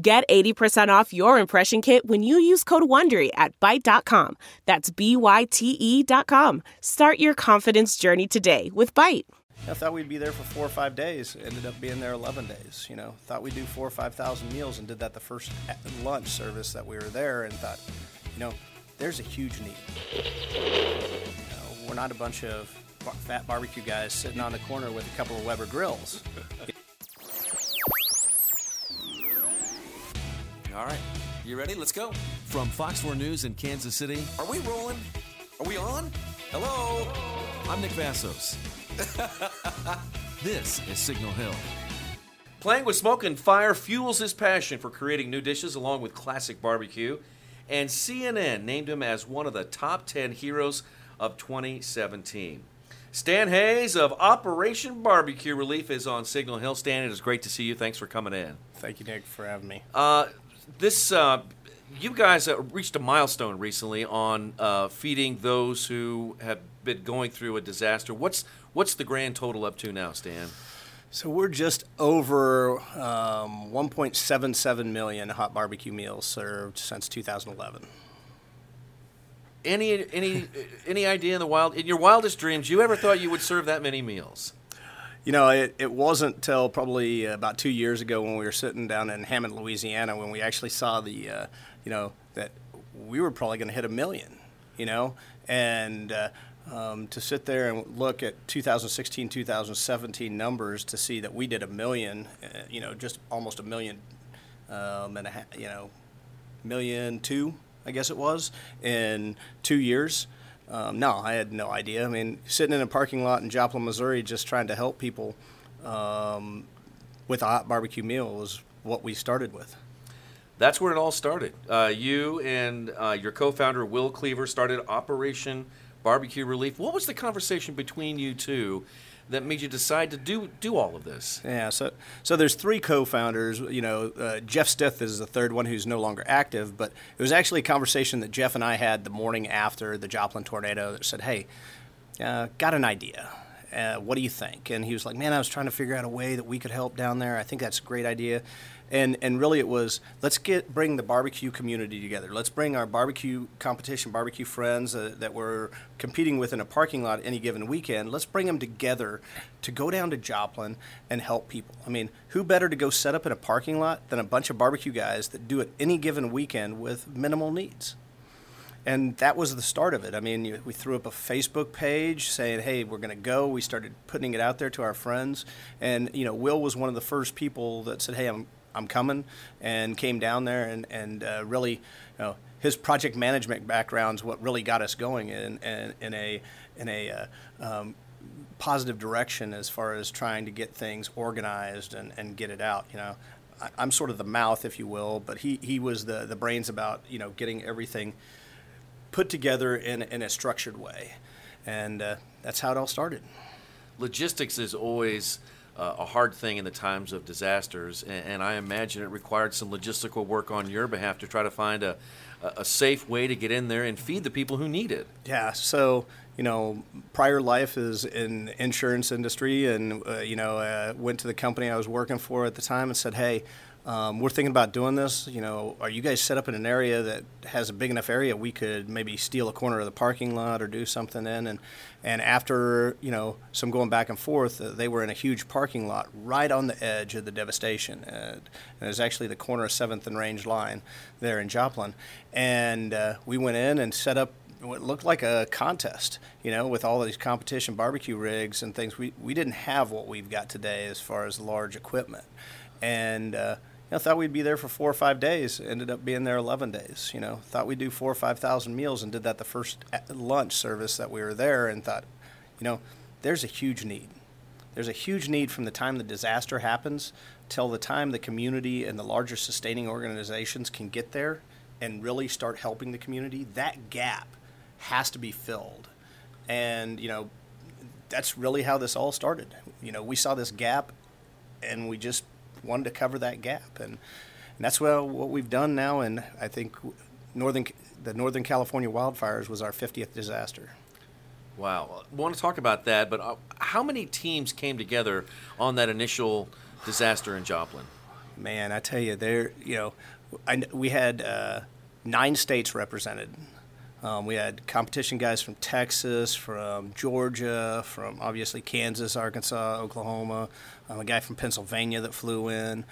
Get 80% off your impression kit when you use code WONDERY at Byte.com. That's B-Y-T-E dot com. Start your confidence journey today with Byte. I thought we'd be there for four or five days. Ended up being there 11 days. You know, thought we'd do four or 5,000 meals and did that the first lunch service that we were there and thought, you know, there's a huge need. You know, we're not a bunch of fat barbecue guys sitting on the corner with a couple of Weber grills. All right. You ready? Let's go. From Fox 4 News in Kansas City, Are we rolling? Are we on? Hello? I'm Nick Vasos. this is Signal Hill. Playing with smoke and fire fuels his passion for creating new dishes along with classic barbecue. And CNN named him as one of the top 10 heroes of 2017. Stan Hays of Operation Barbecue Relief is on Signal Hill. Stan, it is great to see you. Thanks for coming in. Thank you, Nick, for having me. Uh, this, uh, you guys uh, reached a milestone recently on uh, feeding those who have been going through a disaster. What's what's the grand total up to now, Stan? So we're just over um, 1.77 million hot barbecue meals served since 2011. Any any any idea in the wild in your wildest dreams you ever thought you would serve that many meals? You know, it, it wasn't till probably about two years ago when we were sitting down in Hammond, Louisiana, when we actually saw the, uh, you know, that we were probably going to hit a million, you know, and uh, um, to sit there and look at 2016, 2017 numbers to see that we did a million, uh, you know, just almost a million um, and a you know, million two, I guess it was, in two years. Um, no, I had no idea. I mean, sitting in a parking lot in Joplin, Missouri, just trying to help people um, with a hot barbecue meal was what we started with. That's where it all started. Uh, you and uh, your co-founder Will Cleaver started Operation Barbecue Relief. What was the conversation between you two that made you decide to do do all of this? Yeah, so so there's three co-founders. You know, uh, Jeff Stith is the third one who's no longer active, but it was actually a conversation that Jeff and I had the morning after the Joplin tornado that said, "Hey, uh, got an idea." Uh, what do you think? And he was like, "Man, I was trying to figure out a way that we could help down there. I think that's a great idea." And and really, it was let's get bring the barbecue community together. Let's bring our barbecue competition, barbecue friends uh, that we're competing with in a parking lot any given weekend. Let's bring them together to go down to Joplin and help people. I mean, who better to go set up in a parking lot than a bunch of barbecue guys that do it any given weekend with minimal needs? and that was the start of it. I mean, we threw up a Facebook page saying, "Hey, we're going to go." We started putting it out there to our friends, and you know, Will was one of the first people that said, "Hey, I'm I'm coming," and came down there and and uh, really, you know, his project management background is what really got us going in in, in a in a uh, um, positive direction as far as trying to get things organized and, and get it out. You know, I, I'm sort of the mouth, if you will, but he he was the the brains about you know getting everything put together in, in a structured way. And uh, that's how it all started. Logistics is always uh, a hard thing in the times of disasters, and, and, I imagine it required some logistical work on your behalf to try to find a, a safe way to get in there and feed the people who need it. Yeah, so you know, prior life is in insurance industry, and uh, you know, uh, went to the company I was working for at the time and said, "Hey, um, we're thinking about doing this. You know, are you guys set up in an area that has a big enough area we could maybe steal a corner of the parking lot or do something in? And and after you know some going back and forth, uh, they were in a huge parking lot right on the edge of the devastation. Uh, and it was actually the corner of Seventh and Range Line there in Joplin. And uh, we went in and set up what looked like a contest, you know, with all these competition barbecue rigs and things. We, we didn't have what we've got today as far as large equipment. And uh, you know, thought we'd be there for four or five days. Ended up being there 11 days. You know, thought we'd do four or 5,000 meals and did that the first eh, lunch service that we were there and thought, you know, there's a huge need. There's a huge need from the time the disaster happens till the time the community and the larger sustaining organizations can get there and really start helping the community, that gap has to be filled. And, you know, that's really how this all started. You know, we saw this gap and we just wanted to cover that gap. And, and that's what, what we've done now. And I think Northern, the Northern California wildfires was our 50th disaster. Wow. I want to talk about that, but uh, how many teams came together on that initial disaster in Joplin? Man, I tell you, there, you know, I, we had uh, nine states represented. Um, we had competition guys from Texas, from Georgia, from obviously Kansas, Arkansas, Oklahoma, um, a guy from Pennsylvania that flew in.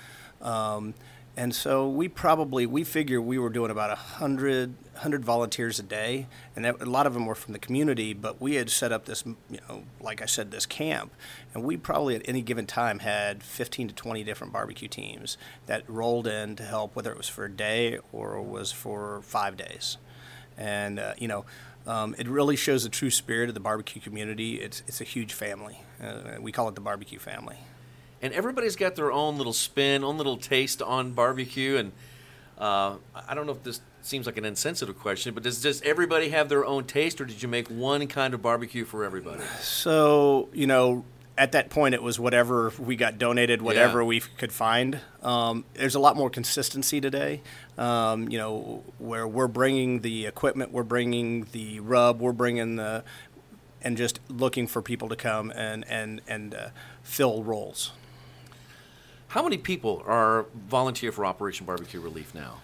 Um, and so we probably we figure we were doing about 100, 100 volunteers a day and that, a lot of them were from the community but we had set up this you know like i said this camp and we probably at any given time had 15 to 20 different barbecue teams that rolled in to help whether it was for a day or was for five days and uh, you know um, it really shows the true spirit of the barbecue community it's, it's a huge family uh, we call it the barbecue family and everybody's got their own little spin, own little taste on barbecue. And uh, I don't know if this seems like an insensitive question, but does does everybody have their own taste, or did you make one kind of barbecue for everybody? So you know, at that point, it was whatever we got donated, whatever yeah. we could find. Um, there's a lot more consistency today. Um, you know, where we're bringing the equipment, we're bringing the rub, we're bringing the, and just looking for people to come and and and uh, fill roles. How many people are volunteer for Operation Barbecue Relief now?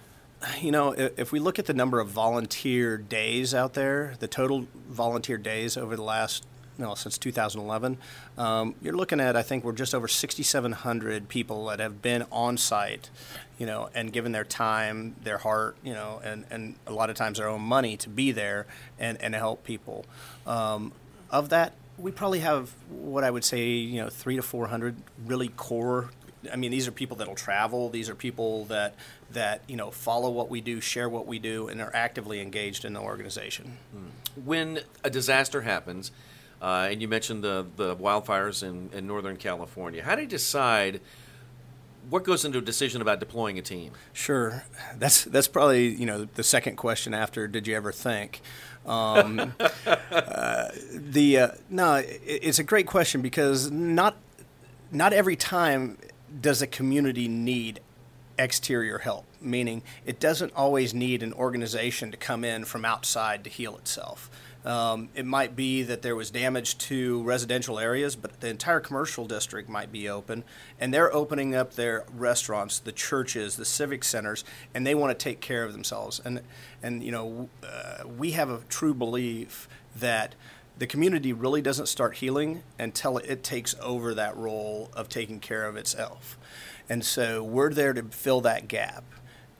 You know, if we look at the number of volunteer days out there, the total volunteer days over the last, know, since 2011, um, you're looking at, I think, we're just over 6,700 people that have been on site, you know, and given their time, their heart, you know, and, and a lot of times their own money to be there and, and help people. Um, of that, we probably have what I would say, you know, three to 400 really core I mean, these are people that'll travel. These are people that that you know follow what we do, share what we do, and are actively engaged in the organization. When a disaster happens, uh, and you mentioned the the wildfires in, in Northern California, how do you decide? What goes into a decision about deploying a team? Sure, that's that's probably you know the second question after did you ever think. Um, uh, the uh, no, it, it's a great question because not not every time does a community need exterior help? Meaning, it doesn't always need an organization to come in from outside to heal itself. Um, it might be that there was damage to residential areas, but the entire commercial district might be open, and they're opening up their restaurants, the churches, the civic centers, and they want to take care of themselves. And and you know, uh, we have a true belief that the community really doesn't start healing until it takes over that role of taking care of itself. And so we're there to fill that gap.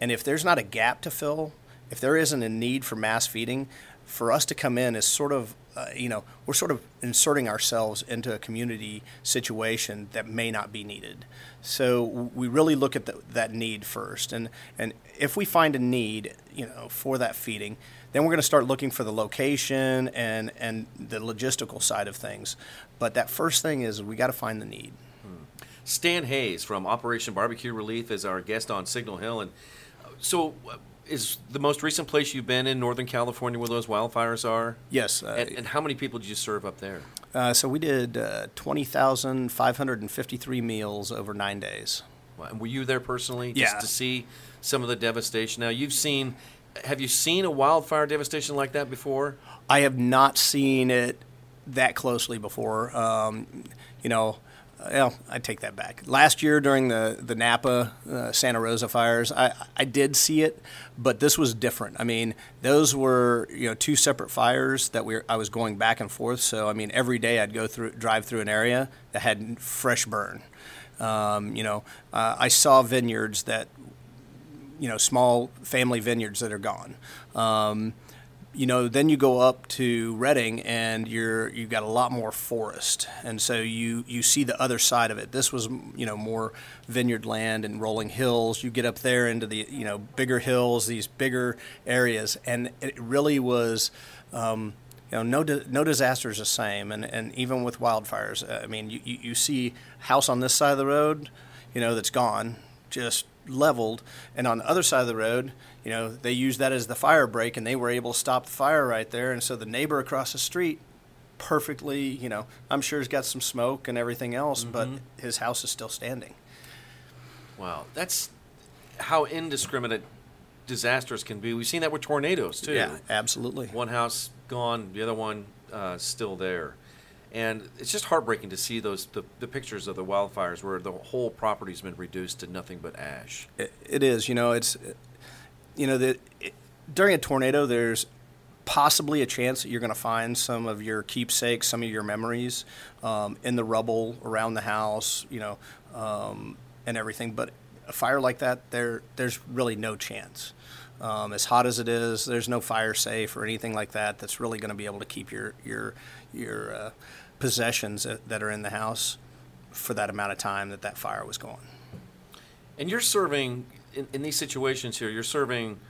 And if there's not a gap to fill, if there isn't a need for mass feeding, for us to come in is sort of, uh, you know, we're sort of inserting ourselves into a community situation that may not be needed. So we really look at the, that need first. And, and if we find a need, you know, for that feeding, then we're going to start looking for the location and, and the logistical side of things. But that first thing is we got to find the need. Hmm. Stan Hays from Operation Barbecue Relief is our guest on Signal Hill. And uh, so, uh, is the most recent place you've been in Northern California where those wildfires are? Yes. Uh, and, and, how many people did you serve up there? Uh, so we did uh, 20,553 meals over nine days. And were you there personally just yeah. to see some of the devastation? Now, you've seen have you seen a wildfire devastation like that before? I have not seen it that closely before. Um, you know, well, I take that back. Last year during the the Napa uh, Santa Rosa fires, I I did see it, but this was different. I mean, those were you know two separate fires that we I was going back and forth. So I mean, every day I'd go through drive through an area that had fresh burn. Um, you know, uh, I saw vineyards that you know small family vineyards that are gone. Um, you know, then you go up to Redding and you're you've got a lot more forest, and so you you see the other side of it. This was you know more vineyard land and rolling hills. You get up there into the you know bigger hills, these bigger areas, and it really was. Um, you know, no, no disaster is the same, and, and even with wildfires, I mean, you, you see house on this side of the road, you know, that's gone, just leveled. And on the other side of the road, you know, they used that as the fire break and they were able to stop the fire right there. And so the neighbor across the street perfectly, you know, I'm sure he's got some smoke and everything else, but his house is still standing. Wow, that's how indiscriminate disasters can be. We've seen that with tornadoes too. Yeah, absolutely. One house gone, the other one uh, still there, and it's just heartbreaking to see those the, the pictures of the wildfires where the whole property's been reduced to nothing but ash. It, it is. You know, it's you know that during a tornado, there's possibly a chance that you're going to find some of your keepsakes, some of your memories um, in the rubble around the house. You know, um, and everything. But a fire like that, there there's really no chance. Um, as hot as it is, there's no fire safe or anything like that that's really going to be able to keep your your your uh, possessions that, are in the house for that amount of time that that fire was going. And you're serving in, in these situations here. You're serving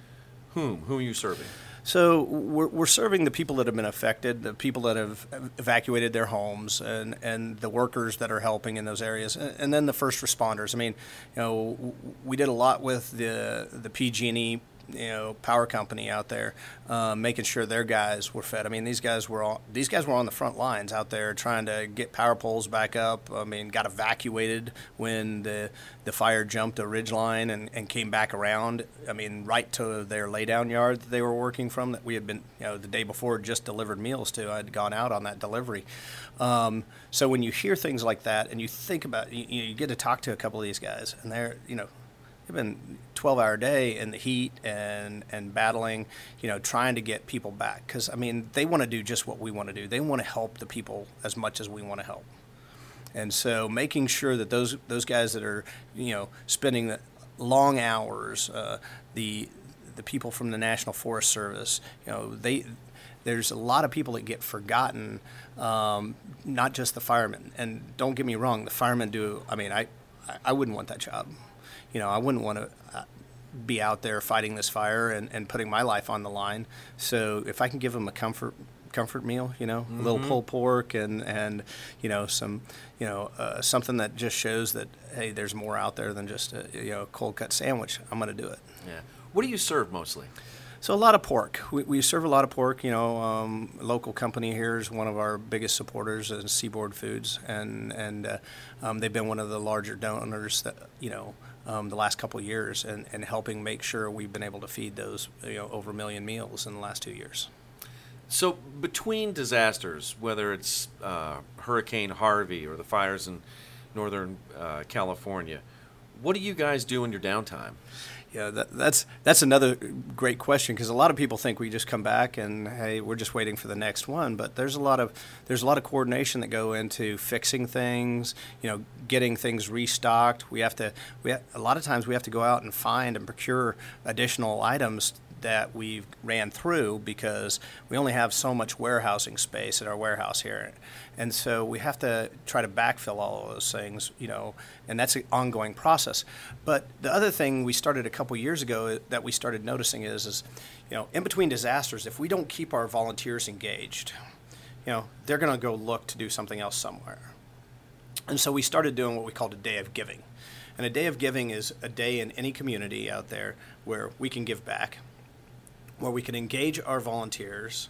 whom? Who are you serving? So we're, we're serving the people that have been affected, the people that have evacuated their homes, and, and the workers that are helping in those areas, and, and then the first responders. I mean, you know, we did a lot with the the PG&E you know power company out there, uh, making sure their guys were fed. I mean, these guys were all these guys were on the front lines out there trying to get power poles back up. I mean, got evacuated when the the fire jumped a ridge line and, and came back around. I mean, right to their laydown yard that they were working from that we had been you know the day before just delivered meals to. I'd gone out on that delivery. Um, so when you hear things like that and you think about you, you get to talk to a couple of these guys and they're you know they've been 12 hour day in the heat and and battling you know trying to get people back. Because i mean they want to do just what we want to do. They want to help the people as much as we want to help. And so making sure that those those guys that are you know spending long hours uh, the the people from the national forest service you know they there's a lot of people that get forgotten um, not just the firemen. And don't get me wrong the firemen do i mean i i wouldn't want that job you know, I wouldn't want to uh, be out there fighting this fire and, and putting my life on the line. So if I can give them a comfort comfort meal, you know, mm-hmm. a little mm-hmm. pulled pork and and you know some you know uh, something that just shows that hey, there's more out there than just a you know cold cut sandwich. I'm going to do it. Yeah. What do you serve mostly? So a lot of pork. We, we serve a lot of pork. You know, um, local company here is one of our biggest supporters, in Seaboard Foods, and and uh, um, they've been one of the larger donors that you know um, the last couple years and, and helping make sure we've been able to feed those you know over a million meals in the last two years. So between disasters, whether it's uh, Hurricane Harvey or the fires in Northern uh, California, what do you guys do in your downtime? Yeah, that, that's that's another great question because a lot of people think we just come back and hey, we're just waiting for the next one. But there's a lot of there's a lot of coordination that go into fixing things, you know, getting things restocked. We have to we have, a lot of times we have to go out and find and procure additional items that we ran through because we only have so much warehousing space at our warehouse here. And so we have to try to backfill all of those things, you know, and that's an ongoing process. But the other thing we started a couple years ago that we started noticing is, is, you know, in between disasters, if we don't keep our volunteers engaged, you know, they're going to go look to do something else somewhere. And so we started doing what we called a day of giving. And a day of giving is a day in any community out there where we can give back where we can engage our volunteers,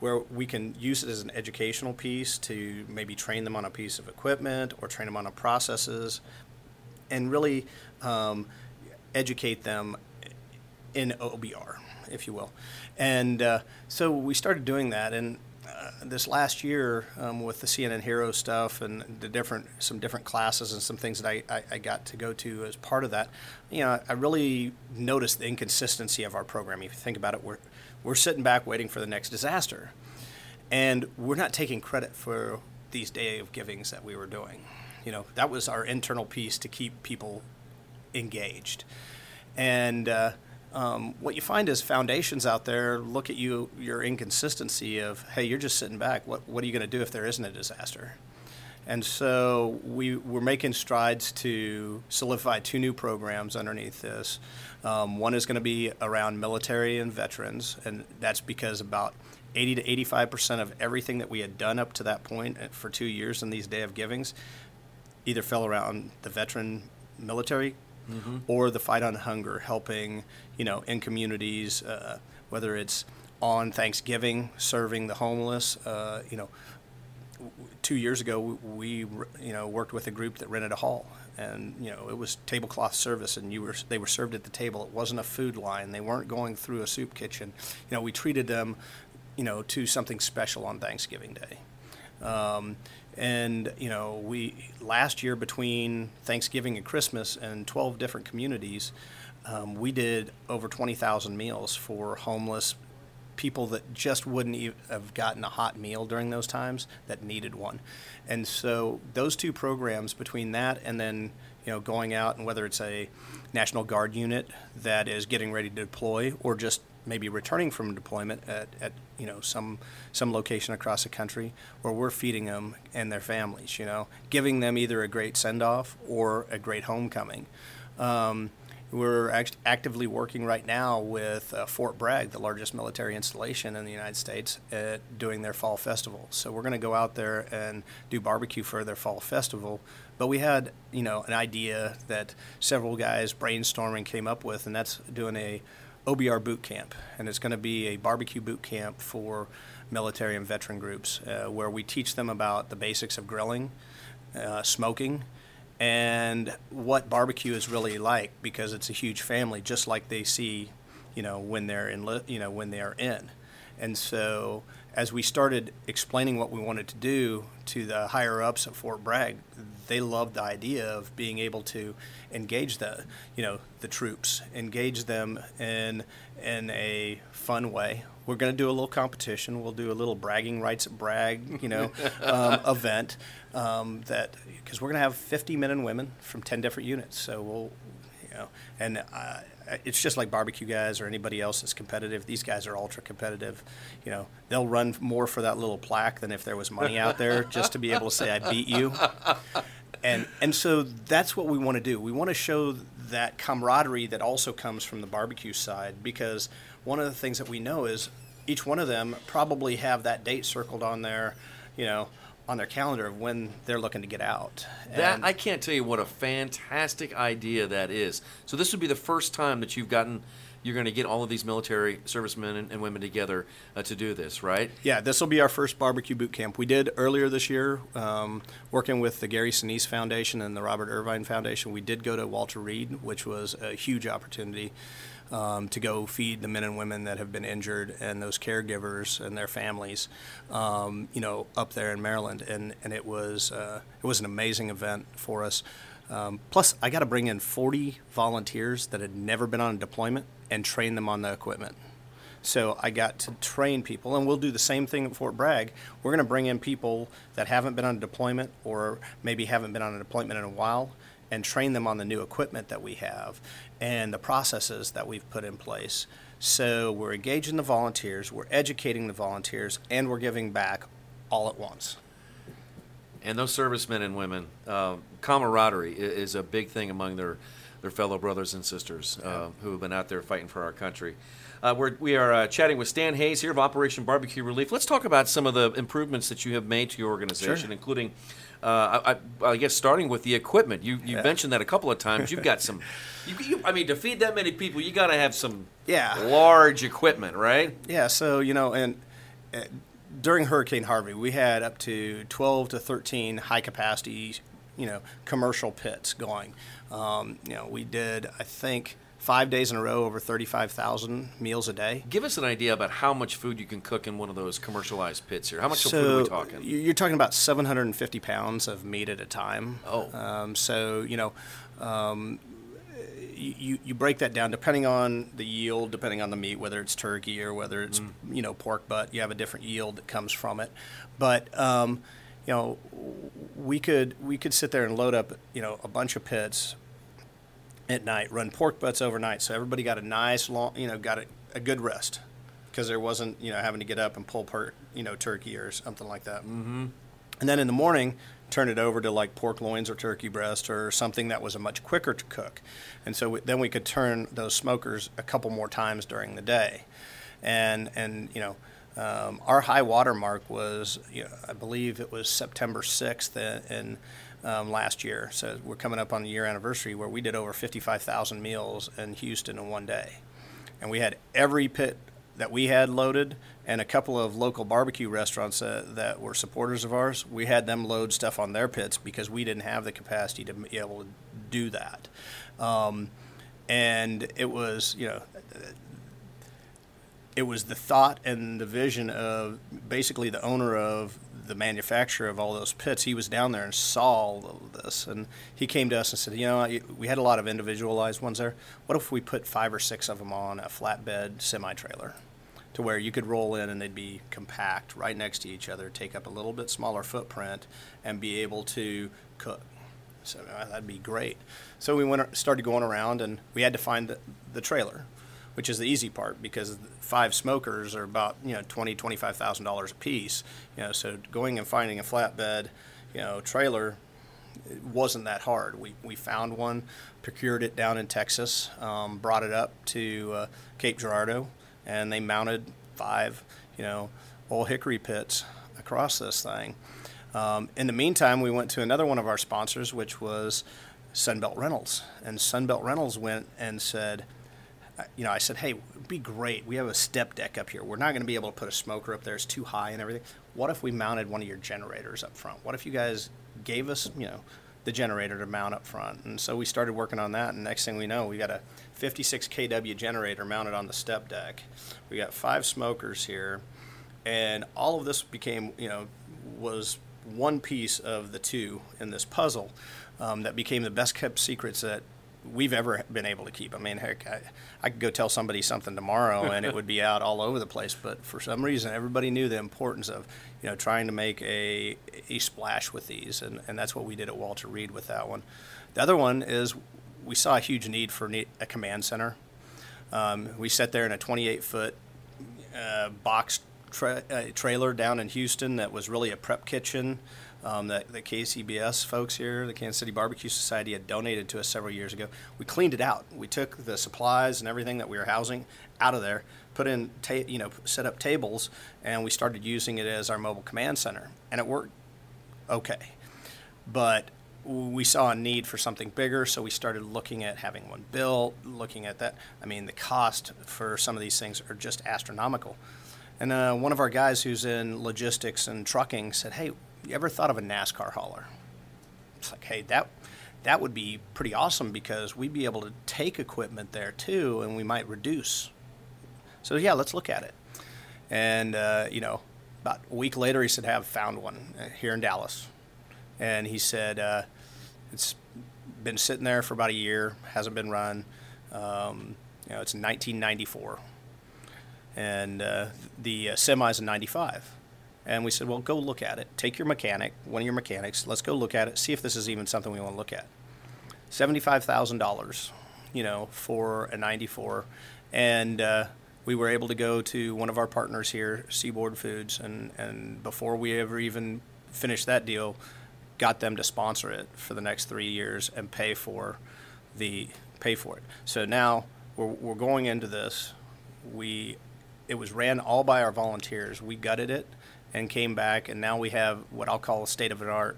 where we can use it as an educational piece to maybe train them on a piece of equipment or train them on a processes, and really um, educate them in OBR, if you will. And uh, so we started doing that, and this last year um, with the CNN Hero stuff and the different some different classes and some things that I, I, I, got to go to as part of that, you know, I really noticed the inconsistency of our program. If you think about it, we're we're sitting back waiting for the next disaster, and we're not taking credit for these day of givings that we were doing. You know, that was our internal piece to keep people engaged, and. Uh, um, what you find is foundations out there look at you your inconsistency of hey you're just sitting back. What, what are you going to do if there isn't a disaster? And so we, we're making strides to solidify two new programs underneath this. Um, one is going to be around military and veterans and that's because about 80 to 85 percent of everything that we had done up to that point uh, for two years in these day of givings either fell around the veteran military or the fight on hunger, helping you know in communities, uh, whether it's on Thanksgiving, serving the homeless. Uh, you know, two years ago, we you know worked with a group that rented a hall, and you know it was tablecloth service, and you were they were served at the table. It wasn't a food line. They weren't going through a soup kitchen. You know, we treated them, you know, to something special on Thanksgiving Day. Um, and you know, we last year between Thanksgiving and Christmas and 12 different communities, um, we did over 20,000 meals for homeless people that just wouldn't e- have gotten a hot meal during those times that needed one. And so those two programs between that and then you know going out and whether it's a National Guard unit that is getting ready to deploy or just maybe returning from deployment at, at you know some some location across the country where we're feeding them and their families you know giving them either a great send off or a great homecoming um, we're act- actively working right now with uh, Fort Bragg, the largest military installation in the United States, at doing their fall festival. So we're going to go out there and do barbecue for their fall festival. But we had, you know, an idea that several guys brainstorming came up with, and that's doing a OBR boot camp, and it's going to be a barbecue boot camp for military and veteran groups, uh, where we teach them about the basics of grilling, uh, smoking and what barbecue is really like because it's a huge family, just like they see, you know, when they're in, you know, when they are in. And so, as we started explaining what we wanted to do to the higher ups at Fort Bragg, they loved the idea of being able to engage the, you know, the troops, engage them in in a fun way. We're going to do a little competition. We'll do a little bragging rights at Bragg, you know, um, event um, that because we're going to have 50 men and women from 10 different units. So we'll, you know, and uh, it's just like barbecue guys or anybody else that's competitive. These guys are ultra competitive. You know, they'll run more for that little plaque than if there was money out there just to be able to say I beat you. And and so that's what we want to do. We want to show that camaraderie that also comes from the barbecue side because one of the things that we know is each one of them probably have that date circled on there, you know, on their calendar of when they're looking to get out. That And- I can't tell you what a fantastic idea that is. So this would be the first time that you've gotten. You're going to get all of these military servicemen and, and women together uh, to do this, right? Yeah, this will be our first barbecue boot camp. We did earlier this year, um, working with the Gary Sinise Foundation and the Robert Irvine Foundation. We did go to Walter Reed, which was a huge opportunity um, to go feed the men and women that have been injured and those caregivers and their families, um, you know, up there in Maryland. And, and it was uh, it was an amazing event for us. Um, plus, I got to bring in 40 volunteers that had never been on a deployment and train them on the equipment. So I got to train people, and we'll do the same thing at Fort Bragg. We're going to bring in people that haven't been on a deployment or maybe haven't been on a deployment in a while and train them on the new equipment that we have and the processes that we've put in place. So we're engaging the volunteers, we're educating the volunteers, and we're giving back all at once. And those servicemen and women, uh, camaraderie is a big thing among their, their fellow brothers and sisters uh, who have been out there fighting for our country. Uh, we're, we are uh, chatting with Stan Hays here of Operation Barbecue Relief. Let's talk about some of the improvements that you have made to your organization, Sure. including, uh, I, I, guess, starting with the equipment. You you mentioned that a couple of times. You've got some, you, you, I mean, to feed that many people, you got to have some Yeah. large equipment, right? Yeah, so you know, and uh, during Hurricane Harvey, we had up to 12 to 13 high capacity, you know, commercial pits going. Um, you know, we did, I think, five days in a row over 35,000 meals a day. Give us an idea about how much food you can cook in one of those commercialized pits here. How much food are we talking? you- You're talking about 750 pounds of meat at a time. Oh. Um, so, you know, um, you, you break that down depending on the yield, depending on the meat, whether it's turkey or whether it's you know pork butt. You have a different yield that comes from it, but um, you know we could we could sit there and load up you know a bunch of pits at night, run pork butts overnight, so everybody got a nice long you know got a, a good rest because there wasn't you know having to get up and pull per you know turkey or something like that. Mm-hmm. And then in the morning, turn it over to like pork loins or turkey breast or something that was a much quicker to cook. And so we, then we could turn those smokers a couple more times during the day. And, and you know, um, our high water mark was, you know, I believe it was September 6th, and, and um, last year. So we're coming up on the year anniversary where we did over 55,000 meals in Houston in one day. And we had every pit that we had loaded and a couple of local barbecue restaurants uh, that were supporters of ours. We had them load stuff on their pits because we didn't have the capacity to be able to do that. Um, and it was, you know, it was the thought and the vision of basically the owner of the manufacturer of all those pits. He was down there and saw all of this, and he came to us and said, "You know, we had a lot of individualized ones there. What if we put five or six of them on a flatbed semi trailer?" To where you could roll in and they'd be compact right next to each other, take up a little bit smaller footprint, and be able to cook. So uh, that'd be great. So we went started going around, and we had to find the, the trailer which is the easy part because five smokers are about you know twenty twenty five thousand dollars a piece. You know, so going and finding a flatbed, you know, trailer wasn't that hard. We we found one, procured it down in Texas, um, brought it up to uh, Cape Girardeau, and they mounted five you know Ole Hickory pits across this thing. Um, in the meantime, we went to another one of our sponsors, which was Sunbelt Rentals, and Sunbelt Rentals went and said you know, I said, hey, it'd be great. We have a step deck up here. We're not going to be able to put a smoker up there. It's too high and everything. What if we mounted one of your generators up front? What if you guys gave us, you know, the generator to mount up front? And so we started working on that. And next thing we know, we got a 56 kW generator mounted on the step deck. We got five smokers here. And all of this became, you know, was one piece of the two in this puzzle um, that became the best kept secrets that we've ever been able to keep. I mean, heck, I, I could go tell somebody something tomorrow and it would be out all over the place. But for some reason, everybody knew the importance of, you know, trying to make a, a splash with these. And, and that's what we did at Walter Reed with that one. The other one is we saw a huge need for a command center. Um, we sat there in a 28 foot uh, box tra- uh, trailer down in Houston that was really a prep kitchen um, that the KCBS folks here, the Kansas City Barbecue Society, had donated to us several years ago. We cleaned it out. We took the supplies and everything that we were housing out of there, put in, ta- you know, set up tables, and we started using it as our mobile command center, and it worked okay. But we saw a need for something bigger, so we started looking at having one built, looking at that. I mean, the cost for some of these things are just astronomical. And uh, one of our guys who's in logistics and trucking said, "Hey, you ever thought of a NASCAR hauler? It's like, hey, that that would be pretty awesome because we'd be able to take equipment there too, and we might reduce. So yeah, let's look at it. And uh, you know, about a week later, he said, "Have found one uh, here in Dallas," and he said, uh, "It's been sitting there for about a year, hasn't been run. Um, you know, it's 1994, and uh, the uh, semi's in '95." And we said, well, go look at it. Take your mechanic, one of your mechanics. Let's go look at it. See if this is even something we want to look at. Seventy-five thousand dollars, you know, for a '94, and uh, we were able to go to one of our partners here, Seaboard Foods, and and before we ever even finished that deal, got them to sponsor it for the next three years and pay for the pay for it. So now we're we're going into this. We it was ran all by our volunteers. We gutted it and came back, and now we have what I'll call a state of the art,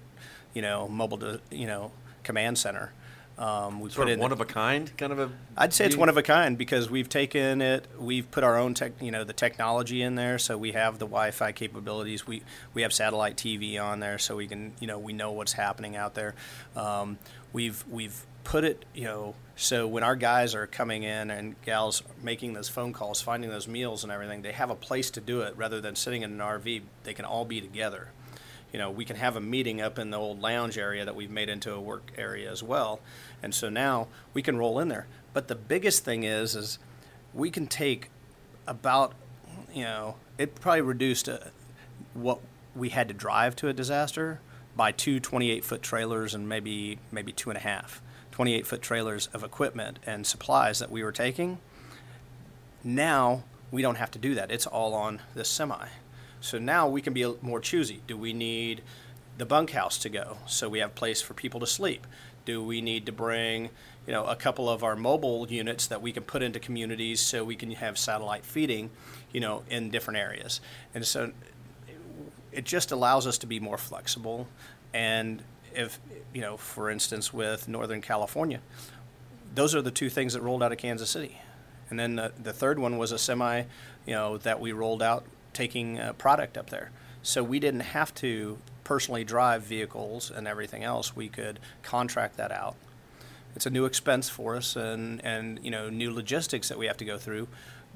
you know, mobile, to, you know, command center. Um, we sort put of in one of a kind, kind of a. I'd say it's one of a kind because we've taken it, we've put our own tech, you know, the technology in there, so we have the Wi-Fi capabilities. We we have satellite TV on there, so we can, you know, we know what's happening out there. Um, we've we've put it, you know, so when our guys are coming in and gals making those phone calls, finding those meals and everything, they have a place to do it rather than sitting in an RV. They can all be together. You know, we can have a meeting up in the old lounge area that we've made into a work area as well. And so now we can roll in there. But the biggest thing is, is we can take about, you know, it probably reduced uh, what we had to drive to a disaster by two 28 foot trailers and maybe maybe two and a half 28 foot trailers of equipment and supplies that we were taking. Now we don't have to do that. It's all on this semi. So now we can be more choosy. Do we need the bunkhouse to go so we have place for people to sleep? Do we need to bring, you know, a couple of our mobile units that we can put into communities so we can have satellite feeding, you know, in different areas? And so it just allows us to be more flexible and if you know, for instance, with Northern California, those are the two things that rolled out of Kansas City, and then the, the third one was a semi, you know, that we rolled out taking uh, product up there. So we didn't have to personally drive vehicles and everything else. We could contract that out. It's a new expense for us, and and you know, new logistics that we have to go through,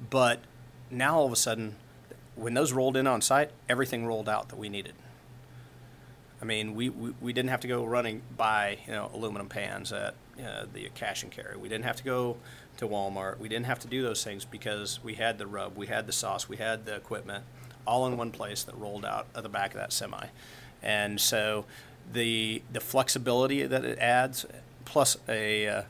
but now all of a sudden, when those rolled in on site, everything rolled out that we needed. I mean, we, we, we didn't have to go running buy you know aluminum pans at uh, the cash and carry. We didn't have to go to Walmart. We didn't have to do those things because we had the rub, we had the sauce, we had the equipment, all in one place that rolled out of the back of that semi, and so the the flexibility that it adds, plus a uh,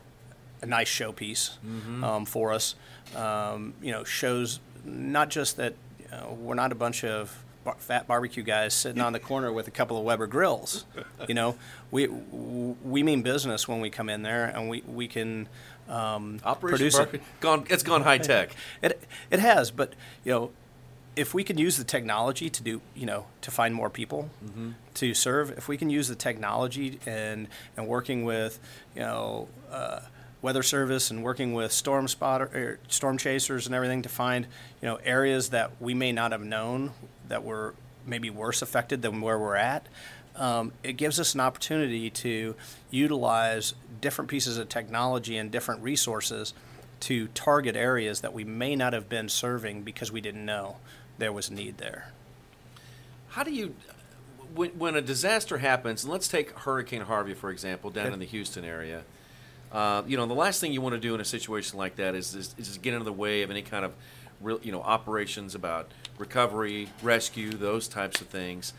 a nice showpiece um, for us, um, you know, shows not just that uh, we're not a bunch of bar- fat barbecue guys sitting on the corner with a couple of Weber grills. You know, we we mean business when we come in there, and we we can um, Operation produce it. gone. It's gone high tech. It it has, but you know, if we can use the technology to do, you know, to find more people to serve, if we can use the technology and and working with, you know. Uh, Weather service and working with storm spotter, er, storm chasers, and everything to find, you know, areas that we may not have known that were maybe worse affected than where we're at. Um, it gives us an opportunity to utilize different pieces of technology and different resources to target areas that we may not have been serving because we didn't know there was need there. How do you, when, when a disaster happens, and let's take Hurricane Harvey, for example, down Okay. in the Houston area. Uh, you know, the last thing you want to do in a situation like that is, is, is just get in the way of any kind of, real, you know, operations about recovery, rescue, those types of things.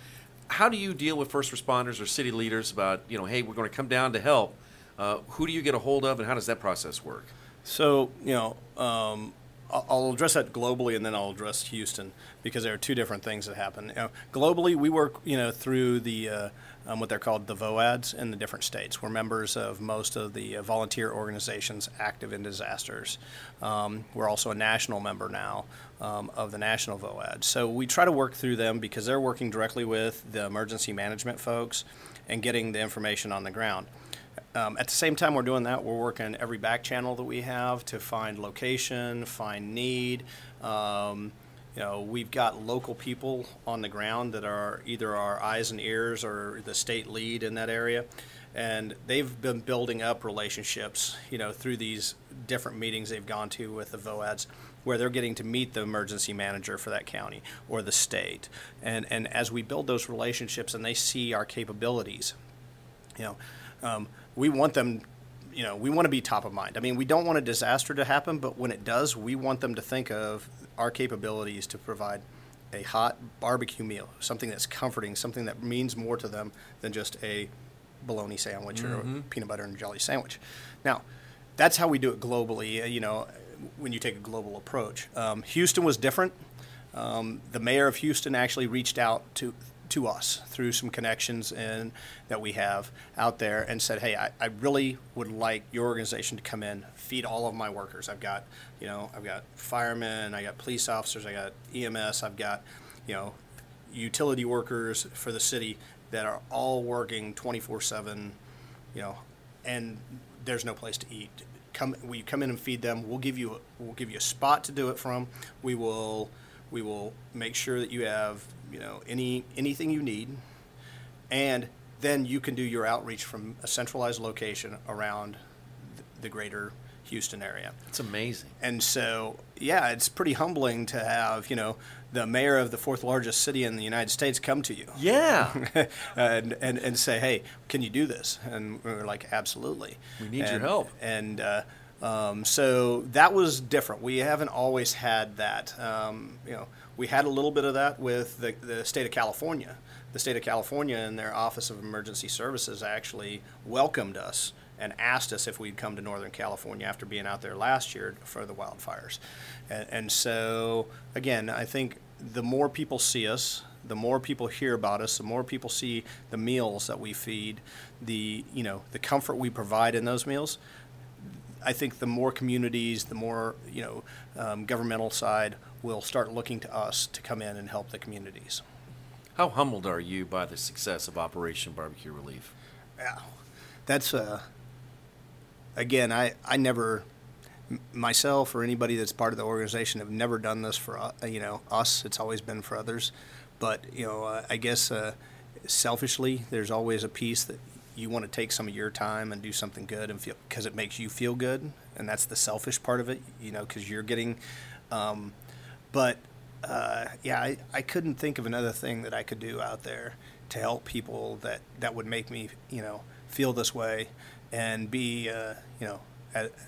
How do you deal with first responders or city leaders about, you know, hey, we're going to come down to help? Uh, who do you get a hold of, and how does that process work? So, you know, um, I'll- address that globally and then I'll address Houston because there are two different things that happen. You know, globally, we work, you know, through the uh, um, what they're called the VOADs in the different states. We're members of most of the uh, volunteer organizations active in disasters. Um, we're also a national member now um, of the national VOAD. So we try to work through them because they're working directly with the emergency management folks and getting the information on the ground. Um, at the same time we're doing that, we're working every back channel that we have to find location, find need. Um, you know, we've got local people on the ground that are either our eyes and ears or the state lead in that area. And they've been building up relationships, you know, through these different meetings they've gone to with the VOADs where they're getting to meet the emergency manager for that county or the state. And, and as we build those relationships and they see our capabilities, you know, um, we want them, you know, we want to be top of mind. I mean, we don't want a disaster to happen, but when it does, we want them to think of our capabilities to provide a hot barbecue meal, something that's comforting, something that means more to them than just a bologna sandwich or a peanut butter and jelly sandwich. Now, that's how we do it globally. uh, You know, when you take a global approach. Um, Houston was different. Um, the mayor of Houston actually reached out to to us through some connections and that we have out there and said, "Hey, I, I really would like your organization to come in, feed all of my workers. I've got, you know, I've got firemen, I got police officers, I got EMS, I've got, you know, utility workers for the city that are all working 24/7, you know, and there's no place to eat. Come, will you come in and feed them? We'll give you, a, we'll give you a spot to do it from. We will, we will make sure that you have, you know, any anything you need, and then you can do your outreach from a centralized location around th- the greater Houston area. It's amazing. And so, yeah, it's pretty humbling to have, you know, the mayor of the fourth largest city in the United States come to you Yeah. and, and, and say, hey, can you do this? And we are like, absolutely. We need your help. And uh, um, so that was different. We haven't always had that. Um, you know, we had a little bit of that with the, the state of California. The state of California and their Office of Emergency Services actually welcomed us and asked us if we'd come to Northern California after being out there last year for the wildfires. And, and so, again, I think the more people see us, the more people hear about us, the more people see the meals that we feed, the you know the comfort we provide in those meals. I think the more communities, the more you know, um, governmental side will start looking to us to come in and help the communities. How humbled are you by the success of Operation Barbecue Relief? Yeah, that's uh. Again, I I never myself or anybody that's part of the organization have never done this for uh, you know us. It's always been for others, but you know uh, I guess uh, selfishly, there's always a piece that you want to take some of your time and do something good and feel because it makes you feel good, and that's the selfish part of it. You know, because you're getting, um, but uh, yeah, I, I couldn't think of another thing that I could do out there to help people that that would make me you know feel this way and be uh, you know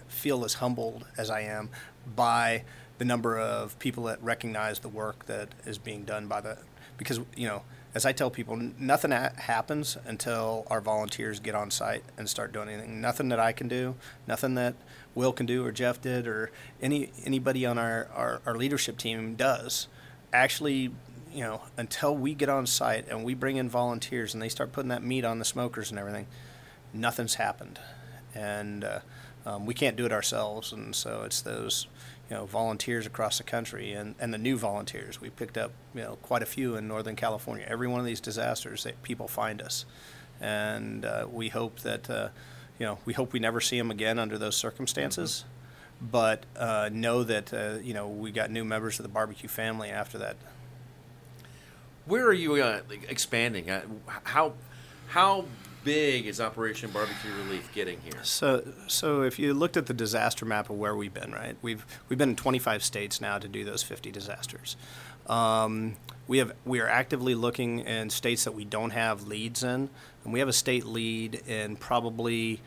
feel as humbled as I am by the number of people that recognize the work that is being done by the because you know as I tell people, nothing happens until our volunteers get on site and start doing anything. Nothing that I can do, nothing that Will can do or Jeff did or any anybody on our, our, our leadership team does. Actually, you know, until we get on site and we bring in volunteers and they start putting that meat on the smokers and everything, nothing's happened. And uh, um, we can't do it ourselves. And so it's those you know, volunteers across the country and, and the new volunteers. We picked up, you know, quite a few in Northern California. Every one of these disasters, people find us, and uh, we hope that, uh, you know, we hope we never see them again under those circumstances. But uh, know that uh, you know we got new members of the barbecue family after that. Where are you uh, expanding? Uh, how how big is Operation Barbecue Relief getting here? So, so if you looked at the disaster map of where we've been, right? We've we've been in 25 states now to do those 50 disasters. Um, we have we are actively looking in states that we don't have leads in, and we have a state lead in probably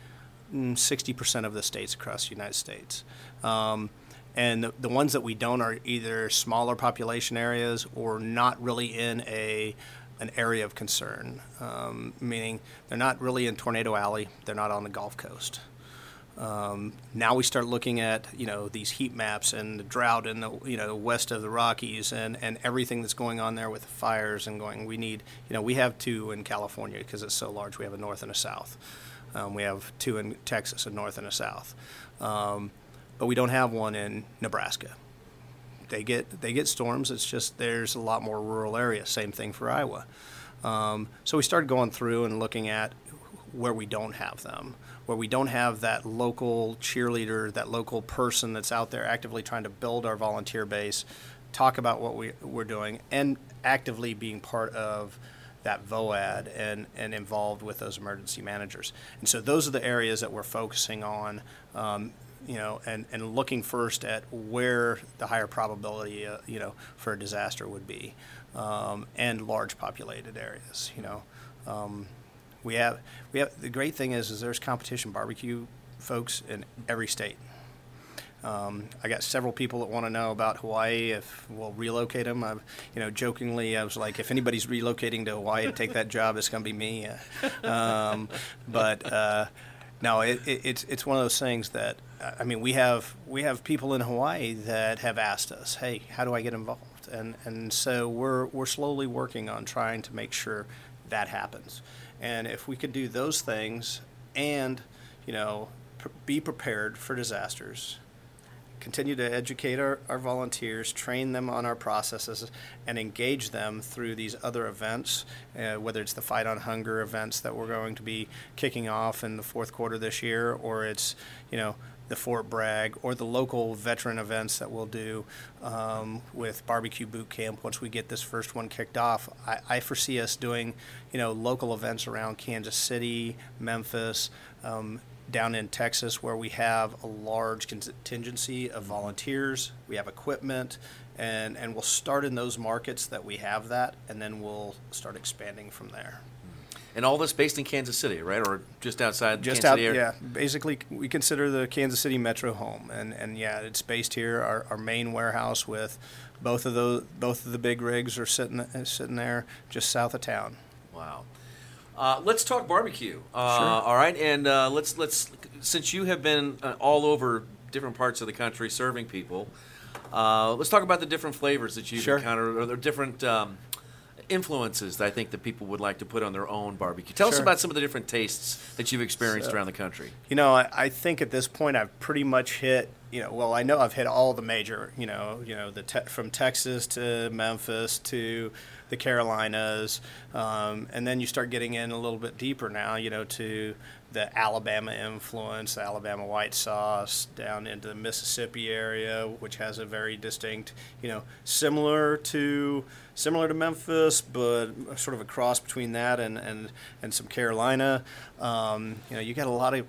mm, 60% of the states across the United States. Um, and the, the ones that we don't are either smaller population areas or not really in a an area of concern, um, meaning they're not really in Tornado Alley, they're not on the Gulf Coast. Um, now we start looking at you know these heat maps and the drought in the you know west of the Rockies and, and everything that's going on there with the fires and going. We need you know we have two in California because it's so large. We have a north and a south. Um, we have two in Texas, a north and a south, um, but we don't have one in Nebraska. They get they get storms. It's just there's a lot more rural areas. Same thing for Iowa. Um, so we started going through and looking at where we don't have them, where we don't have that local cheerleader, that local person that's out there actively trying to build our volunteer base, talk about what we, we're doing, and actively being part of that VOAD and, and involved with those emergency managers. And so those are the areas that we're focusing on, um, you know, and, and looking first at where the higher probability, uh, you know, for a disaster would be, um, and large populated areas, you know. Um, we have we have the great thing is is there's competition barbecue folks in every state. Um, I got several people that want to know about Hawaii if we'll relocate them. I've, you know, jokingly, I was like, if anybody's relocating to Hawaii to take that job, it's going to be me. Um, but uh, no, it, it, it's it's one of those things that I mean, we have we have people in Hawaii that have asked us, hey, how do I get involved? And and so we're we're slowly working on trying to make sure that happens. And if we could do those things and, you know, pr- be prepared for disasters, continue to educate our, our volunteers, train them on our processes, and engage them through these other events, uh, whether it's the Fight on Hunger events that we're going to be kicking off in the fourth quarter this year, or it's, you know, the Fort Bragg or the local veteran events that we'll do um, with barbecue boot camp once we get this first one kicked off. I, I, foresee us doing, you know, local events around Kansas City, Memphis, um, down in Texas where we have a large contingency of volunteers, we have equipment, and, and we'll start in those markets that we have that, and then we'll start expanding from there. And all this based in Kansas City, right, or just outside just Kansas out, City? Area? Yeah, basically, we consider the Kansas City metro home, and, and yeah, it's based here. Our, our main warehouse with both of those, both of the big rigs are sitting sitting there just south of town. Wow. Uh, let's talk barbecue. Uh, Sure. All right, and uh, let's let's since you have been uh, all over different parts of the country serving people, uh, let's talk about the different flavors that you've Sure. encountered, or the different um, influences that I think that people would like to put on their own barbecue. Tell us about some of the different tastes that you've experienced So- around the country. You know, I, I think at this point I've pretty much hit you know, well, I know I've hit all the major, you know, you know, the te- from Texas to Memphis to the Carolinas, um, and then you start getting in a little bit deeper now, you know, to the Alabama influence, the Alabama white sauce, down into the Mississippi area, which has a very distinct, you know, similar to similar to Memphis, but sort of a cross between that and and and some Carolina. Um, you know, you got a lot of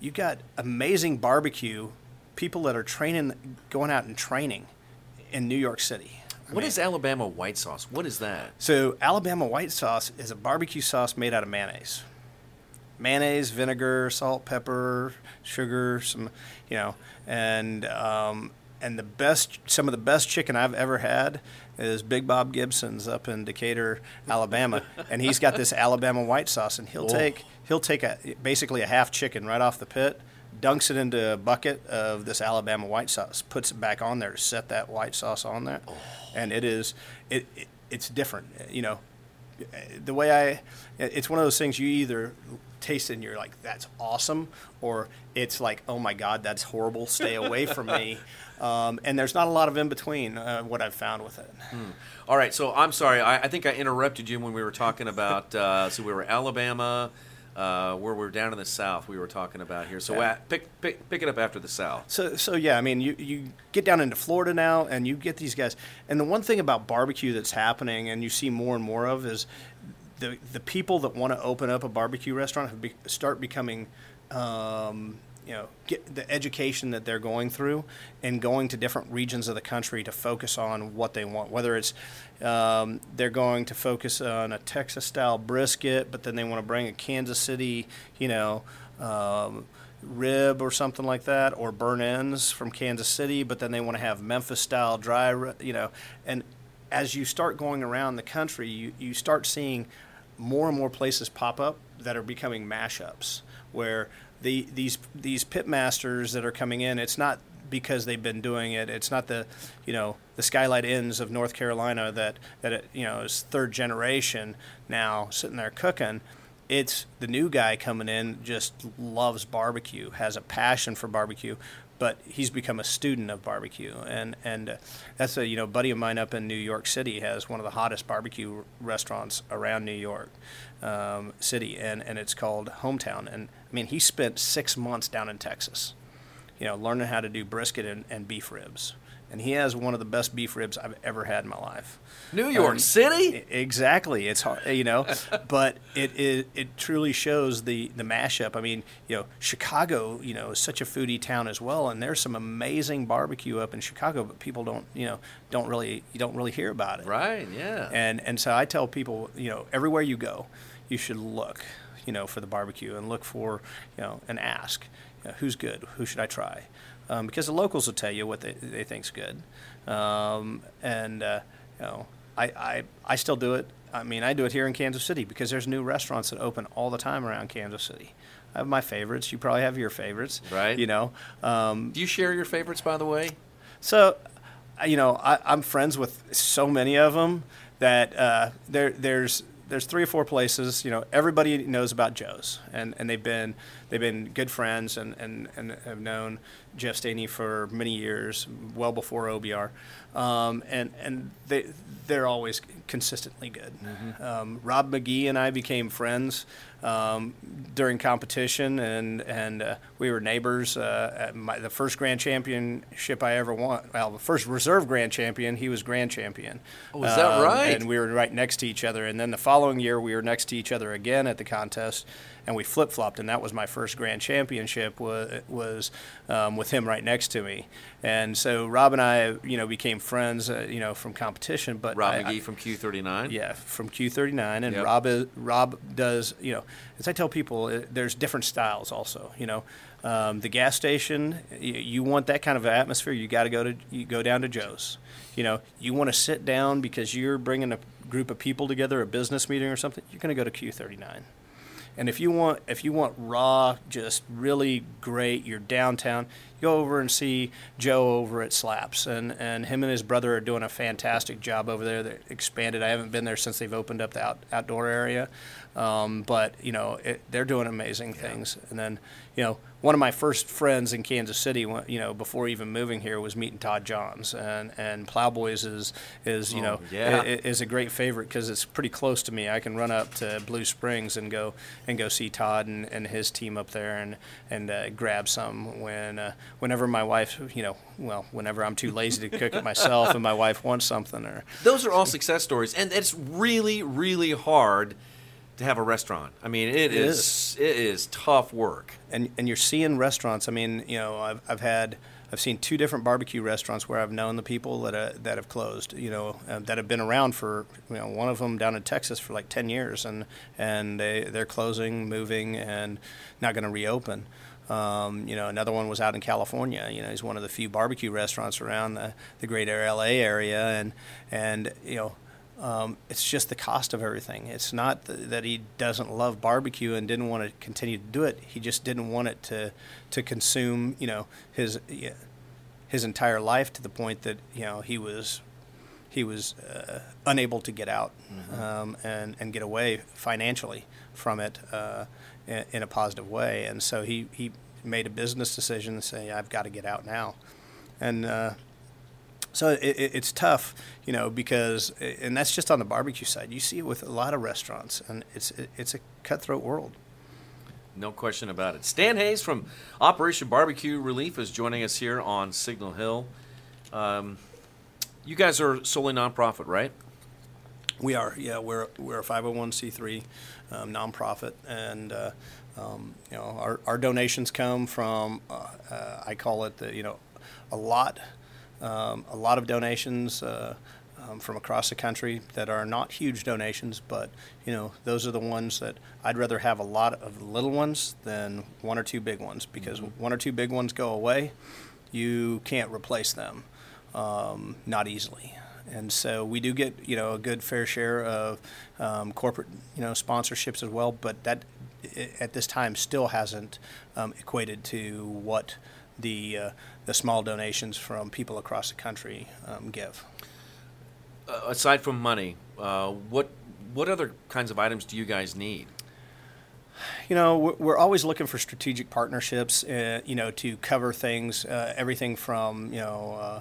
you got amazing barbecue people that are training, going out and training in New York City. What is Alabama white sauce? What is that? So Alabama white sauce is a barbecue sauce made out of mayonnaise. Mayonnaise, vinegar, salt, pepper, sugar, some, you know, and um, and the best, some of the best chicken I've ever had is Big Bob Gibson's up in Decatur, Alabama, and he's got this Alabama white sauce, and he'll Oh. take he'll take a basically a half chicken right off the pit, dunks it into a bucket of this Alabama white sauce, puts it back on there to set that white sauce on there, and it is it, it it's different, you know. The way I, it's one of those things you either taste it and you're like that's awesome, or it's like oh my god that's horrible, stay away from me. Um, and there's not a lot of in between. Uh, what I've found with it. All right, so I'm sorry. I, I think I interrupted you when we were talking about. Uh, so we were Alabama, uh, where we're down in the South. We were talking about here. So Yeah. uh, pick, pick pick it up after the South. So, so yeah, I mean, you, you get down into Florida now, and you get these guys. And the one thing about barbecue that's happening, and you see more and more of, is the the people that want to open up a barbecue restaurant have be, start becoming. Um, you know, get the education that they're going through and going to different regions of the country to focus on what they want. Whether it's um, they're going to focus on a Texas style brisket, but then they want to bring a Kansas City, you know, um, rib or something like that, or burnt ends from Kansas City, but then they want to have Memphis style dry, you know. And as you start going around the country, you, you start seeing more and more places pop up that are becoming mashups, where the these these pit masters that are coming in, it's not because they've been doing it. It's not the, you know, the Skylight Inns of North Carolina that that it, you know is third generation now sitting there cooking. It's the new guy coming in just loves barbecue, has a passion for barbecue, but he's become a student of barbecue, and and uh, that's a you know buddy of mine up in New York City has one of the hottest barbecue restaurants around New York um, City, and and it's called Hometown, and I mean he spent six months down in Texas, you know, learning how to do brisket and, and beef ribs, and he has one of the best beef ribs I've ever had in my life. New York Um, City. Exactly. It's hard, you know, but it, it it truly shows the the mashup. I mean, you know, Chicago, you know, is such a foodie town as well, and there's some amazing barbecue up in Chicago, but people don't, you know, don't really you don't really hear about it. Right. Yeah. And and so I tell people, you know, everywhere you go, you should look, you know, for the barbecue and look for, you know, and ask, you know, who's good, who should I try, um, because the locals will tell you what they they think's good, um, and uh, you know, I, I I still do it. I mean, I do it here in Kansas City because there's new restaurants that open all the time around Kansas City. I have my favorites. You probably have your favorites, Right. You know, um, Do you share your favorites, by the way? so, uh, you know, I, I'm friends with so many of them that uh, there there's there's three or four places. You know, everybody knows about Joe's, and, and they've been they've been good friends and, and, and have known Jeff Stehney for many years, well before OBR, um, and and they they're always consistently good. Um, Rob Magee and I became friends um, during competition, and and uh, we were neighbors. Uh, at my, the first grand championship I ever won, well, the first reserve grand champion, he was grand champion. Was Oh, is that right? And we were right next to each other. And then the following year, we were next to each other again at the contest, and we flip flopped. And that was my first grand championship. Was was um, with him right next to me. And so Rob and I, you know, became friends, uh, you know, from competition. But Rob I- I- from Q39. yeah, from Q39, and Yep. Rob is, Rob does you know, as I tell people, uh, there's different styles also. You know, um, the gas station, you, you want that kind of atmosphere, you got to go to you go down to Joe's. You know, you want to sit down because you're bringing a group of people together, a business meeting or something. You're going to go to Q39. And if you want if you want raw, just really great, you're downtown, go over and see Joe over at Slaps, and, and him and his brother are doing a fantastic job over there. They expanded. I haven't been there since they've opened up the out, outdoor area, um, but you know it, they're doing amazing things. And then you know one of my first friends in Kansas City, you know, before even moving here, was meeting Todd Johns, and and Plowboys is is you Oh, know yeah. is a great favorite because it's pretty close to me. I can run up to Blue Springs and go and go see Todd and, and his team up there and and uh, grab some when uh, whenever my wife, you know, well, whenever I'm too lazy to cook it myself and my wife wants something or Those are all success stories, and it's really, really hard to have a restaurant. I mean, it It is it is tough work. and and you're seeing restaurants. I mean, you know, I've I've had I've seen two different barbecue restaurants where I've known the people that uh, that have closed. You know, uh, that have been around for you know one of them down in Texas for like ten years, and and they they're closing, moving, and not going to reopen. Um, you know, another one was out in California. You know, he's one of the few barbecue restaurants around the, the greater LA area, and and you know, um, it's just the cost of everything. It's not th- that he doesn't love barbecue and didn't want to continue to do it. He just didn't want it to to consume, you know, his yeah, his entire life to the point that you know he was he was uh, unable to get out um, and and get away financially from it uh, in, in a positive way. And so he he made a business decision to say, I've got to get out now, and. Uh, so it, it, it's tough, you know, because and that's just on the barbecue side. You see it with a lot of restaurants, and it's it's a cutthroat world. No question about it. Stan Hays from Operation Barbecue Relief is joining us here on Signal Hill. Um, you guys are solely nonprofit, right? We are, yeah, we're we're a 501c3 um, nonprofit, and uh, um, you know our, our donations come from uh, uh, I call it the you know a lot um, a lot of donations. Uh, um, from across the country that are not huge donations, but you know those are the ones that I'd rather have a lot of little ones than one or two big ones because one or two big ones go away, you can't replace them, um, not easily and so we do get you know a good fair share of um, corporate you know sponsorships as well, but that at this time still hasn't um, equated to what the uh, the small donations from people across the country um, give. Uh, aside from money, uh, what what other kinds of items do you guys need? You know, we're- we're always looking for strategic partnerships, uh, you know, to cover things, uh, everything from, you know, uh,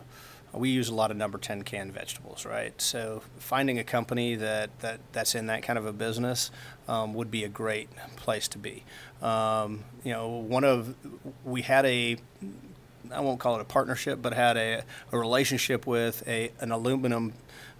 we use a lot of number 10 canned vegetables, right? So finding a company that, that that's in that kind of a business um, would be a great place to be. Um, you know, one of, we had a, I won't call it a partnership, but had a, a relationship with a, an aluminum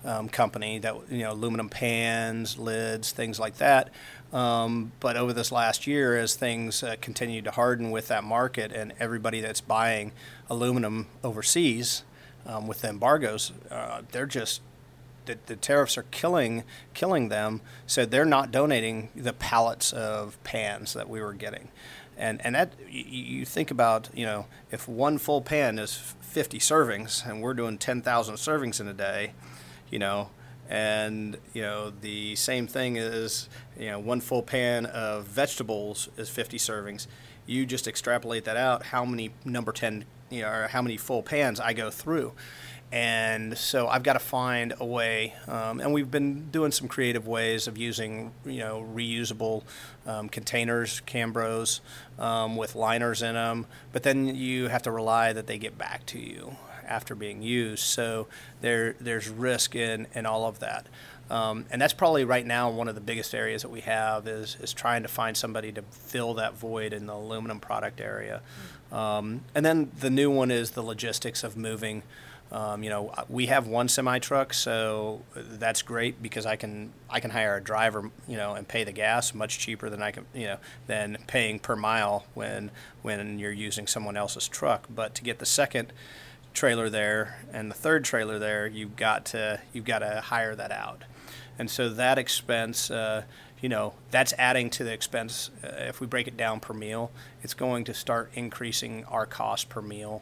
um, company that you know aluminum pans, lids, things like that. Um, but over this last year, as things uh, continue to harden with that market, and everybody that's buying aluminum overseas um, with the embargoes, uh, they're just the, the tariffs are killing killing them. So they're not donating the pallets of pans that we were getting, and and that you, think about you know if one full pan is 50 servings and we're doing 10,000 servings in a day, you know, and you know the same thing is you know one full pan of vegetables is 50 servings. You just extrapolate that out. How many number 10 you know, or how many full pans I go through. And so I've got to find a way, um, and we've been doing some creative ways of using, you know, reusable um, containers, Cambros, um, with liners in them. But then you have to rely that they get back to you after being used. So there, there's risk in, in all of that. Um, and that's probably right now one of the biggest areas that we have is, is trying to find somebody to fill that void in the aluminum product area. Um, and then the new one is the logistics of moving. Um, you know, we have one semi truck, so that's great because I can I can hire a driver, you know, and pay the gas much cheaper than I can, you know, than paying per mile when when you're using someone else's truck. But to get the second trailer there and the third trailer there, you've got to you've got to hire that out, and so that expense, uh, you know, that's adding to the expense. Uh, if we break it down per meal, it's going to start increasing our cost per meal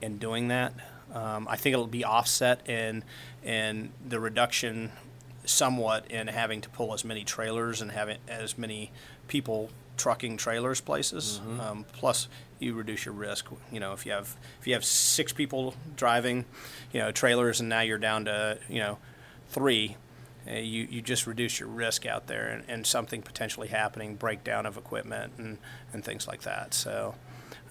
in doing that. Um, I think it'll be offset in in the reduction somewhat in having to pull as many trailers and having as many people trucking trailers places. Um, plus, you reduce your risk. You know, if you have if you have six people driving, you know, trailers, and now you're down to you know three, uh, you you just reduce your risk out there, and, and something potentially happening, breakdown of equipment, and and things like that. So.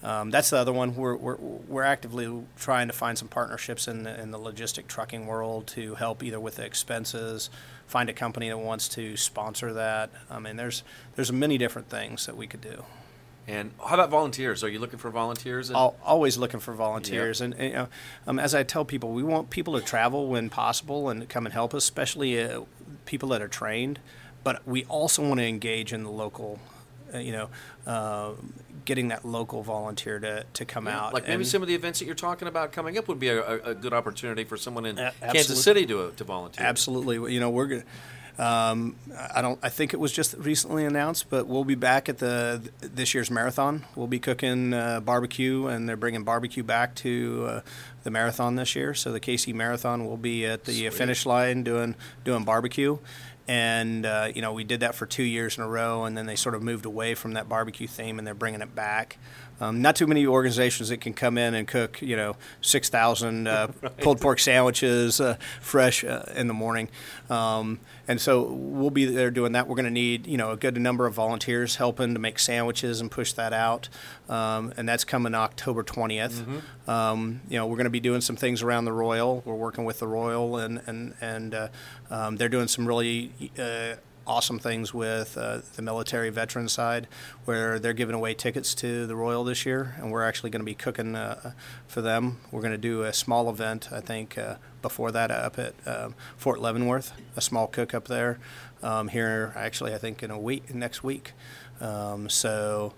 Um, that's the other one. We're, we're, we're actively trying to find some partnerships in the, in the logistic trucking world to help either with the expenses, find a company that wants to sponsor that. I mean, there's there's many different things that we could do. And how about volunteers? Are you looking for volunteers? And- Al always looking for volunteers, and, and, you know, um, as I tell people, we want people to travel when possible and come and help us, especially uh, people that are trained. But we also want to engage in the local, uh, you know, uh, getting that local volunteer to, to come out. Like maybe and- some of the events that you're talking about coming up would be a, a, a good opportunity for someone in A- Kansas. City to, to volunteer. Absolutely. You know, we're going um, I don't. I think it was just recently announced, but we'll be back at the this year's marathon. We'll be cooking uh, barbecue, and they're bringing barbecue back to uh, the marathon this year. So the KC Marathon will be at the finish line doing doing barbecue. And uh, you know, we did that for two years in a row, and then they sort of moved away from that barbecue theme, and they're bringing it back. Um, not too many organizations that can come in and cook, you know, six thousand uh, pulled pork sandwiches uh, fresh uh, in the morning, um, and so we'll be there doing that. We're going to need, you know, a good number of volunteers helping to make sandwiches and push that out, um, and that's coming October 20th. Um, you know, we're going to be doing some things around the Royal. We're working with the Royal, and and and uh, um, they're doing some really. Awesome things with uh, the military veteran side, where they're giving away tickets to the Royal this year, and we're actually going to be cooking uh, for them. We're going to do a small event, I think, uh, before that up at um, Fort Leavenworth, a small cook up there. Um, here, actually, I think in a week, next week. Um, so,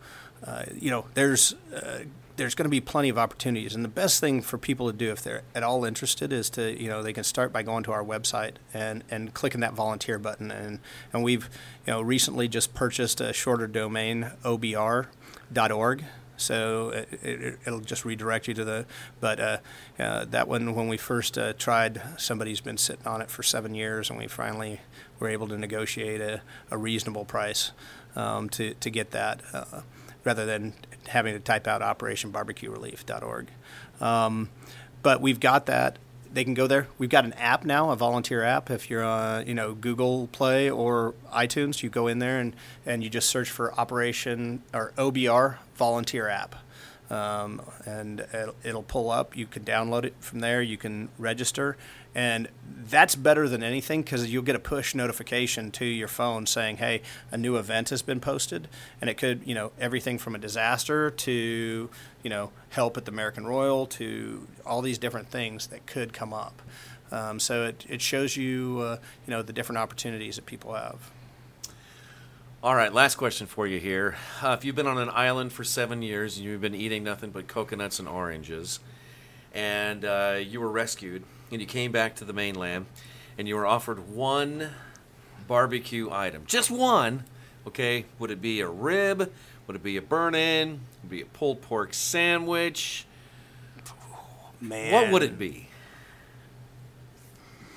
uh, you know, there's uh, there's going to be plenty of opportunities, and the best thing for people to do if they're at all interested is to you know they can start by going to our website and, and clicking that volunteer button, and and we've you know recently just purchased a shorter domain obr.org. So it, it, it'll just redirect you to the, but uh, uh, that one when we first uh, tried, somebody's been sitting on it for seven years, and we finally were able to negotiate a, a reasonable price um, to to get that, uh, rather than having to type out operationbarbecuerelief.org. Um, but we've got that. They can go there. We've got an app now, a volunteer app. If you're on, you know, Google Play or iTunes, you go in there and, and you just search for Operation or OBR Volunteer App. Um, and it'll, it'll pull up. You can download it from there. You can register, and that's better than anything because you'll get a push notification to your phone saying, "Hey, a new event has been posted," and it could, you know, everything from a disaster to, you know, help at the American Royal to all these different things that could come up. Um, so it, it shows you, uh, you know, the different opportunities that people have. All right, last question for you here. Uh, if you've been on an island for seven years and you've been eating nothing but coconuts and oranges, and uh, you were rescued and you came back to the mainland and you were offered one barbecue item, just one, okay, would it be a rib? Would it be a burnt end? Would it be a pulled pork sandwich? Man, What would it be?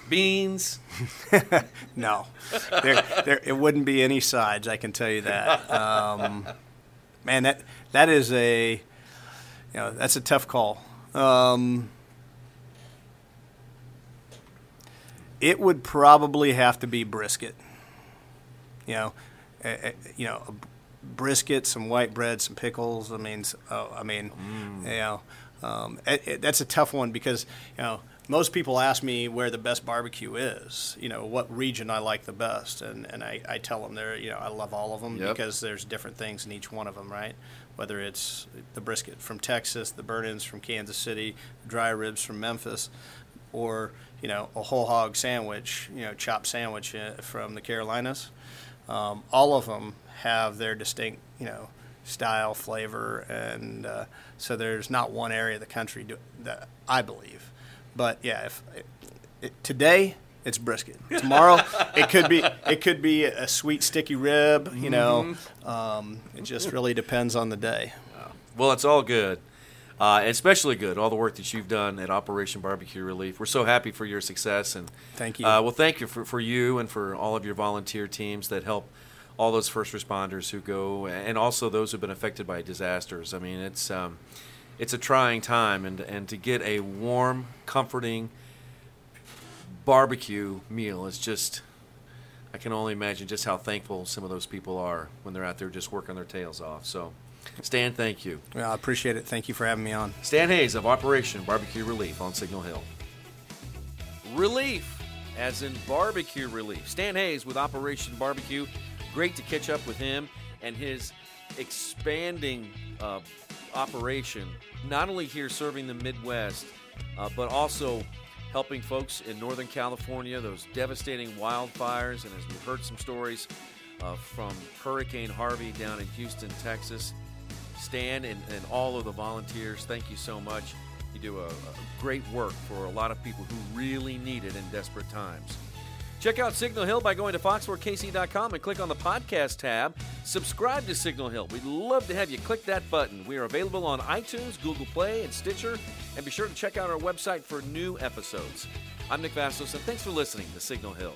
Beans? No, there, there, it wouldn't be any sides. I can tell you that. Um, man, that that is a, you know, that's a tough call. Um, it would probably have to be brisket. You know, uh, uh, you know, a brisket, some white bread, some pickles. I mean, oh, I mean, you know, um, it, it, that's a tough one because you know most people ask me where the best barbecue is. You know, what region I like the best, and and I, I tell them there. You know, I love all of them Yep. because there's different things in each one of them, right? Whether it's the brisket from Texas, the burnt ends from Kansas City, dry ribs from Memphis, or you know a whole hog sandwich, you know chopped sandwich uh, from the Carolinas. Um, all of them have their distinct, you know, style, flavor, and uh, so there's not one area of the country do, that I believe. But yeah, if it, it, today it's brisket, tomorrow it could be it could be a sweet sticky rib. You know, um, it just really depends on the day. Well, it's all good. Uh, especially good, all the work that you've done at Operation Barbecue Relief. We're so happy for your success. And Thank you. Uh, well, thank you for, for you and for all of your volunteer teams that help all those first responders who go, and also those who've been affected by disasters. I mean, it's um, it's a trying time, and and to get a warm, comforting barbecue meal is just. I can only imagine just how thankful some of those people are when they're out there just working their tails off. So, Stan, thank you. Well, I appreciate it. Thank you for having me on. Stan Hays of Operation Barbecue Relief on Signal Hill. Relief, as in barbecue relief. Stan Hays with Operation Barbecue. Great to catch up with him and his expanding uh, operation, not only here serving the Midwest, uh, but also helping folks in Northern California, those devastating wildfires. And as we've heard some stories uh, from Hurricane Harvey down in Houston, Texas, Stan and, and all of the volunteers, thank you so much. You do a, a great work for a lot of people who really need it in desperate times. Check out Signal Hill by going to fox4kc.com and click on the podcast tab. Subscribe to Signal Hill. We'd love to have you click that button. We are available on iTunes, Google Play, and Stitcher. And be sure to check out our website for new episodes. I'm Nick Vasos, and thanks for listening to Signal Hill.